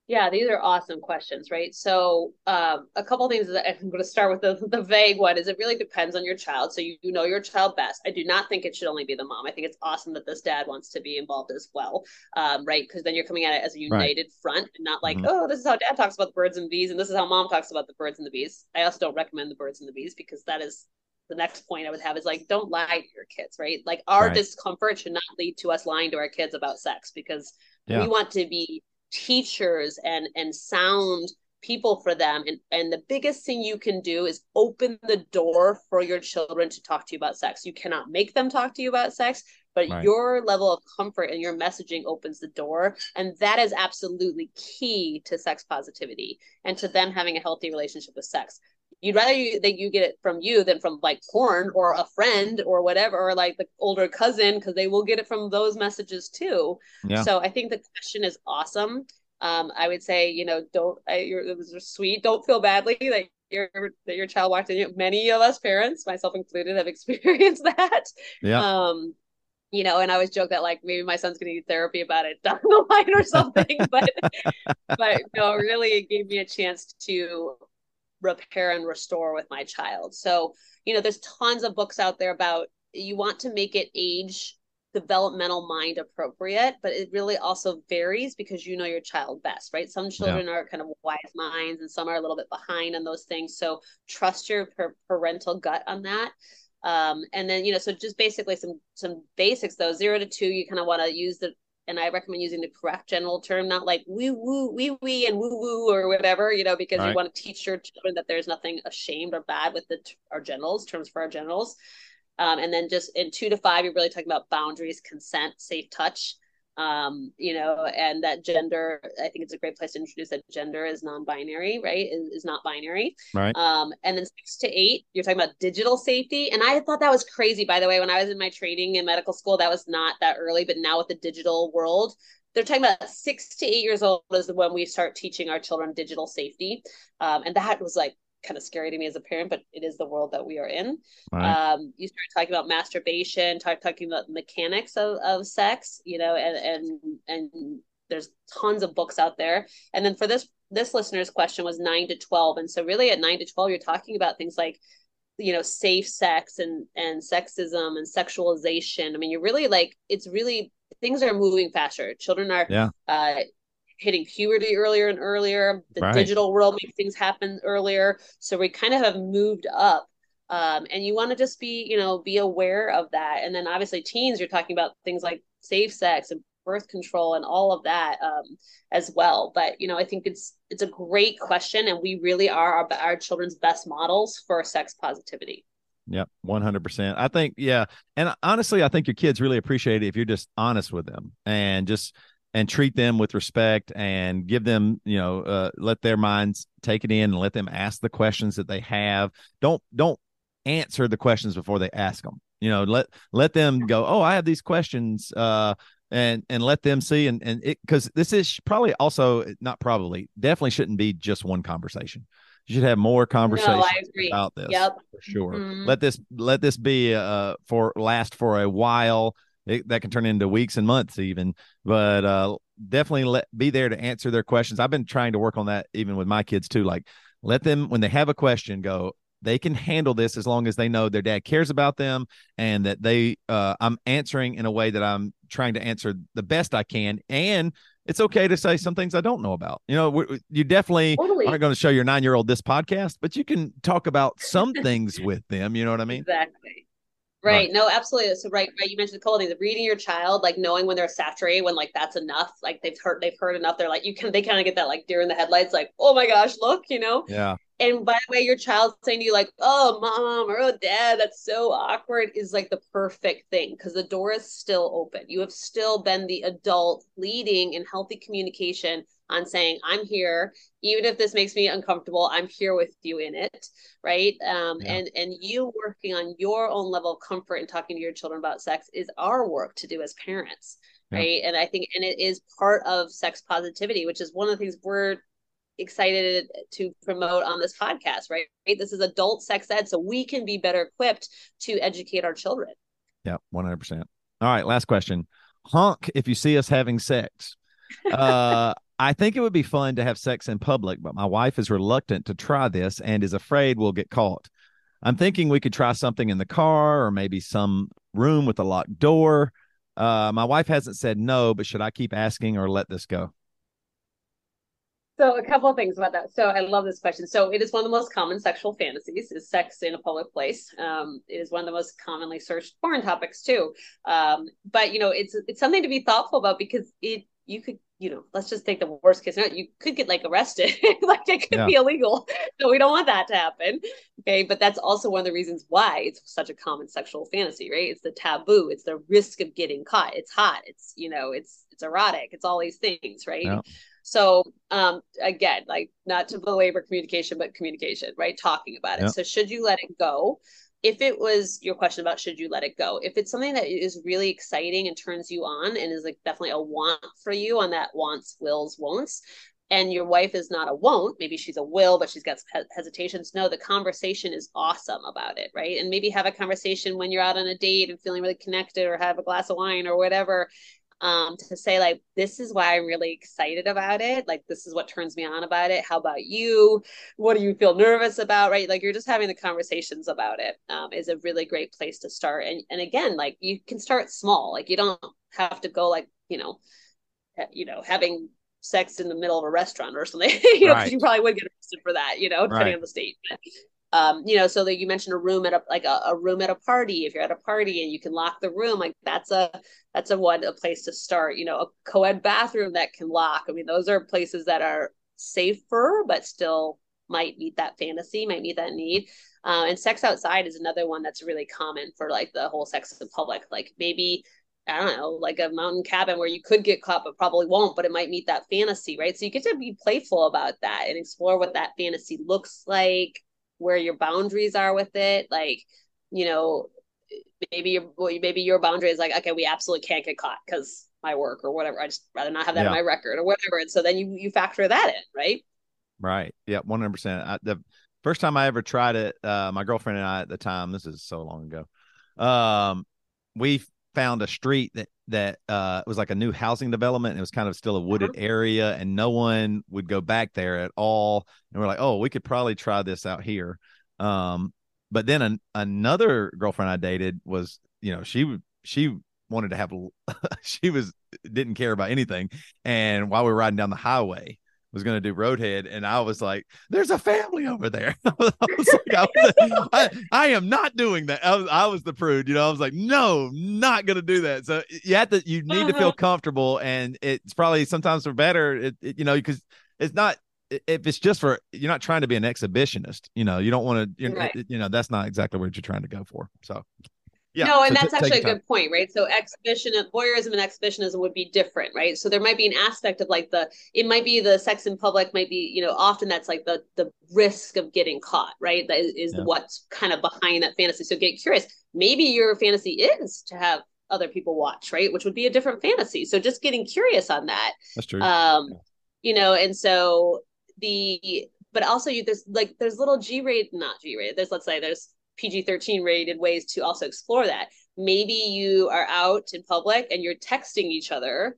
Yeah, these are awesome questions, right? So, um, a couple things that I'm going to start with the, the vague one is it really depends on your child. So, you, you know your child best. I do not think it should only be the mom. I think it's awesome that this dad wants to be involved as well, um, right? Because then you're coming at it as a Right. united front and not like, Mhm. oh, this is how dad talks about the birds and bees, and this is how mom talks about the birds and the bees. I also don't recommend the birds and the bees because that is the next point I would have is like, don't lie to your kids, right? Like, our Right. discomfort should not lead to us lying to our kids about sex because Yeah. we want to be teachers and and sound people for them. And and the biggest thing you can do is open the door for your children to talk to you about sex. You cannot make them talk to you about sex but Right. your level of comfort and your messaging opens the door. And that is absolutely key to sex positivity and to them having a healthy relationship with sex you'd rather you that you get it from you than from like porn or a friend or whatever or like the older cousin because they will get it from those messages too Yeah. so I think the question is awesome. Um, I would say, you know, don't. I, you're, it was sweet. Don't feel badly that your that your child walked in. Many of us parents, myself included, have experienced that. Yeah. Um, you know, and I always joke that like maybe my son's gonna need therapy about it down the line or something. but but no, really, it gave me a chance to repair and restore with my child. So you know, there's tons of books out there about you want to make it age developmental mind appropriate, but it really also varies because you know your child best, right? Some children are kind of wise minds and some are a little bit behind on those things. So trust your per- parental gut on that. Um, and then, you know, so just basically some some basics though, zero to two, you kind of want to use the and I recommend using the correct general term, not like woo woo wee wee and woo woo or whatever, you know, because Right. you want to teach your children that there's nothing ashamed or bad with the our genitals, terms for our genitals. Um, and then just in two to five, you're really talking about boundaries, consent, safe touch. Um, you know, and that gender, I think it's a great place to introduce that gender is non-binary, right? Is, is not binary. Right. Um, and then six to eight, you're talking about digital safety. And I thought that was crazy, by the way, when I was in my training in medical school, that was not that early, but now with the digital world, they're talking about six to eight years old is when we start teaching our children digital safety. Um, and that was like kind of scary to me as a parent, but it is the world that we are in. Right. Um, you start talking about masturbation, talk talking about mechanics of, of sex, you know, and and and there's tons of books out there. And then for this this listener's question was nine to twelve, and so really at nine to twelve, you're talking about things like you know safe sex and and sexism and sexualization. I mean, you're really like it's really things are moving faster. Children are yeah. uh, hitting puberty earlier and earlier. The right. digital world makes things happen earlier. So we kind of have moved up. Um, and you want to just be, you know, be aware of that. And then obviously teens, you're talking about things like safe sex and birth control and all of that um, as well. But you know, I think it's it's a great question, and we really are our, our children's best models for sex positivity. Yep, one hundred percent. I think, yeah, and honestly, I think your kids really appreciate it if you're just honest with them and just and treat them with respect and give them you know uh, let their minds take it in and let them ask the questions that they have. Don't don't answer the questions before they ask them you know let let them go oh i have these questions uh and and let them see and and it because this is probably also not probably definitely shouldn't be just one conversation. You should have more conversation no, about this yep. for sure. Mm-hmm. let this let this be uh for last for a while it, that can turn into weeks and months even but uh definitely let be there to answer their questions i've been trying to work on that even with my kids too like let them when they have a question go they can handle this as long as they know their dad cares about them and that they uh i'm answering in a way that i'm trying to answer the best i can and it's okay to say some things I don't know about. You know, you definitely totally. aren't going to show your nine year old this podcast, but you can talk about some things with them. You know what I mean? Exactly. Right. right. No, absolutely. So right, right. You mentioned the couple things. Reading your child, like knowing when they're saturated, when like that's enough. Like they've heard, they've heard enough. They're like, you can, they kind of get that like deer in the headlights, like, oh my gosh, look, you know. Yeah. And by the way, your child saying to you like, oh mom or oh dad, that's so awkward, is like the perfect thing because the door is still open. You have still been the adult leading in healthy communication on saying i'm here. Even if this makes me uncomfortable i'm here with you in it right? Um, yeah. and and you working on your own level of comfort and talking to your children about sex is our work to do as parents yeah. right? And i think and it is part of sex positivity which is one of the things we're excited to promote on this podcast right? This is adult sex ed so we can be better equipped to educate our children. Yeah 100% all right last question. Honk if you see us having sex. Uh I think it would be fun to have sex in public, but my wife is reluctant to try this and is afraid we'll get caught. I'm thinking we could try something in the car or maybe some room with a locked door. Uh, my wife hasn't said no, but should I keep asking or let this go? So a couple of things about that. So I love this question. So it is one of the most common sexual fantasies is sex in a public place. Um, it is one of the most commonly searched porn topics too. Um, but you know, it's it's something to be thoughtful about because it you could you know, let's just take the worst case scenario. You could get like arrested, like it could yeah. be illegal. So we don't want that to happen. Okay. But that's also one of the reasons why it's such a common sexual fantasy, right? It's the taboo. It's the risk of getting caught. It's hot. It's, you know, it's, it's erotic. It's all these things, right? Yeah. So um again, like not to belabor communication, but communication, right? Talking about it. Yeah. So should you let it go? If it was your question about should you let it go if it's something that is really exciting and turns you on and is like definitely a want for you on that wants wills won'ts and your wife is not a won't maybe she's a will but she's got hesitations no the conversation is awesome about it right? And maybe have a conversation when you're out on a date and feeling really connected or have a glass of wine or whatever um, to say like this is why i'm really excited about it. Like this is what turns me on about it. How about you? What do you feel nervous about right? Like you're just having the conversations about it um, is a really great place to start. And and again like you can start small. Like you don't have to go like you know you know having sex in the middle of a restaurant or something. You know right. you probably would get arrested for that you know depending right. on the state um, you know, so that you mentioned a room at a like a, a, room at a party. If you're at a party and you can lock the room, like that's a that's a one a place to start. You know, a co-ed bathroom that can lock. I mean, those are places that are safer, but still might meet that fantasy, might meet that need. Uh, and sex outside is another one that's really common for like the whole sex in public. Like maybe I don't know, like a mountain cabin where you could get caught, but probably won't, but it might meet that fantasy, right? So you get to be playful about that and explore what that fantasy looks like where your boundaries are with it like you know maybe your maybe your boundary is like okay we absolutely can't get caught because my work or whatever. I just rather not have that yeah. in my record or whatever. And so then you you factor that in right? Right. Yeah 100% I, the First time I ever tried it, uh, my girlfriend and I at the time, this is so long ago, um, we found a street that that uh, was like a new housing development. It was kind of still a wooded uh-huh. area, and no one would go back there at all. And we're like, oh, we could probably try this out here. Um, but then an, another girlfriend I dated was, you know, she she wanted to have, she was didn't care about anything, and while we were riding down the highway, was going to do Roadhead, and I was like, "There's a family over there." I was like, I, was, I, I, am not doing that. I was, I was the prude, you know. I was like, "No, not going to do that." So you have to, you need uh-huh. to feel uh-huh. comfortable, and it's probably sometimes for better, it, it, you know, because it's not if it's just for you're not trying to be an exhibitionist, you know, you don't want to, you, right. you know, that's not exactly what you're trying to go for. So yeah, no, and so that's t- actually a good point, right? So exhibition, voyeurism and exhibitionism would be different, right? So there might be an aspect of like the, it might be the sex in public, might be, you know, often that's like the the risk of getting caught, right? That is, is yeah. what's kind of behind that fantasy. So get curious. Maybe your fantasy is to have other people watch, right? Which would be a different fantasy. So just getting curious on that. That's true. Um, yeah. you know, and so the, but also you there's like there's little G rated, not G rated. There's let's say there's PG 13 rated ways to also explore that. Maybe you are out in public and you're texting each other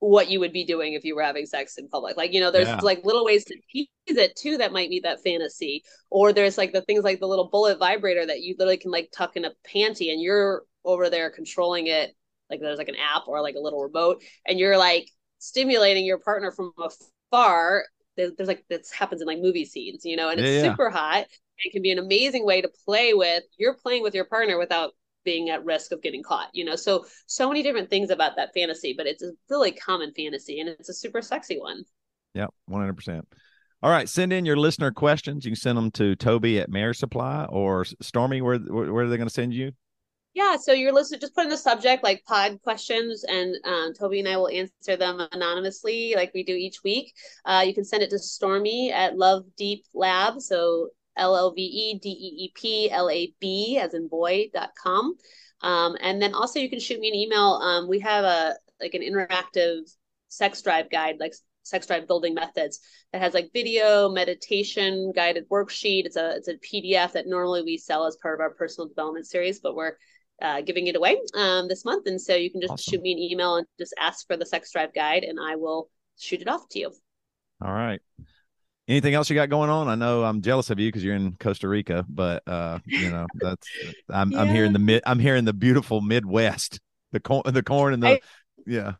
what you would be doing if you were having sex in public. Like, you know, there's yeah. like little ways to tease it too that might meet that fantasy. Or there's like the things like the little bullet vibrator that you literally can like tuck in a panty and you're over there controlling it. Like there's like an app or like a little remote and you're like stimulating your partner from afar. There's, like this happens in like movie scenes, you know, and it's yeah, super hot. It can be an amazing way to play with you're playing with your partner without being at risk of getting caught you know? So so many different things about that fantasy but it's a really common fantasy and it's a super sexy one. Yeah 100% all right send in your listener questions. You can send them to toby at marriage supply or stormy where where are they going to send you yeah so your listener just put in the subject like pod questions and um, toby and i will answer them anonymously like we do each week uh, you can send it to stormy at love deep lab so L L V E D E E P L A B as in boy boy.com. Um, and then also you can shoot me an email. Um, we have a like an interactive sex drive guide, like sex drive building methods that has like video, meditation, guided worksheet. It's a it's a PDF that normally we sell as part of our personal development series, but we're uh, giving it away um, this month. And so you can just awesome. shoot me an email and just ask for the sex drive guide, and I will shoot it off to you. All right. Anything else you got going on? I know I'm jealous of you because you're in Costa Rica, but uh, you know that's I'm yeah. I'm here in the mid I'm here in the beautiful Midwest. The corn the corn and the I, yeah.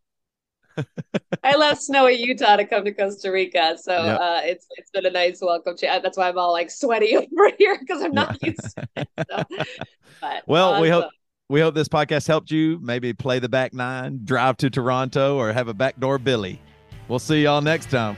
I left snowy Utah to come to Costa Rica, so yep. uh, it's it's been a nice welcome. To, that's why I'm all like sweaty over here because I'm not yeah. used to it. So. well, awesome. we hope we hope this podcast helped you. Maybe play the back nine, drive to Toronto, or have a backdoor Billy. We'll see y'all next time.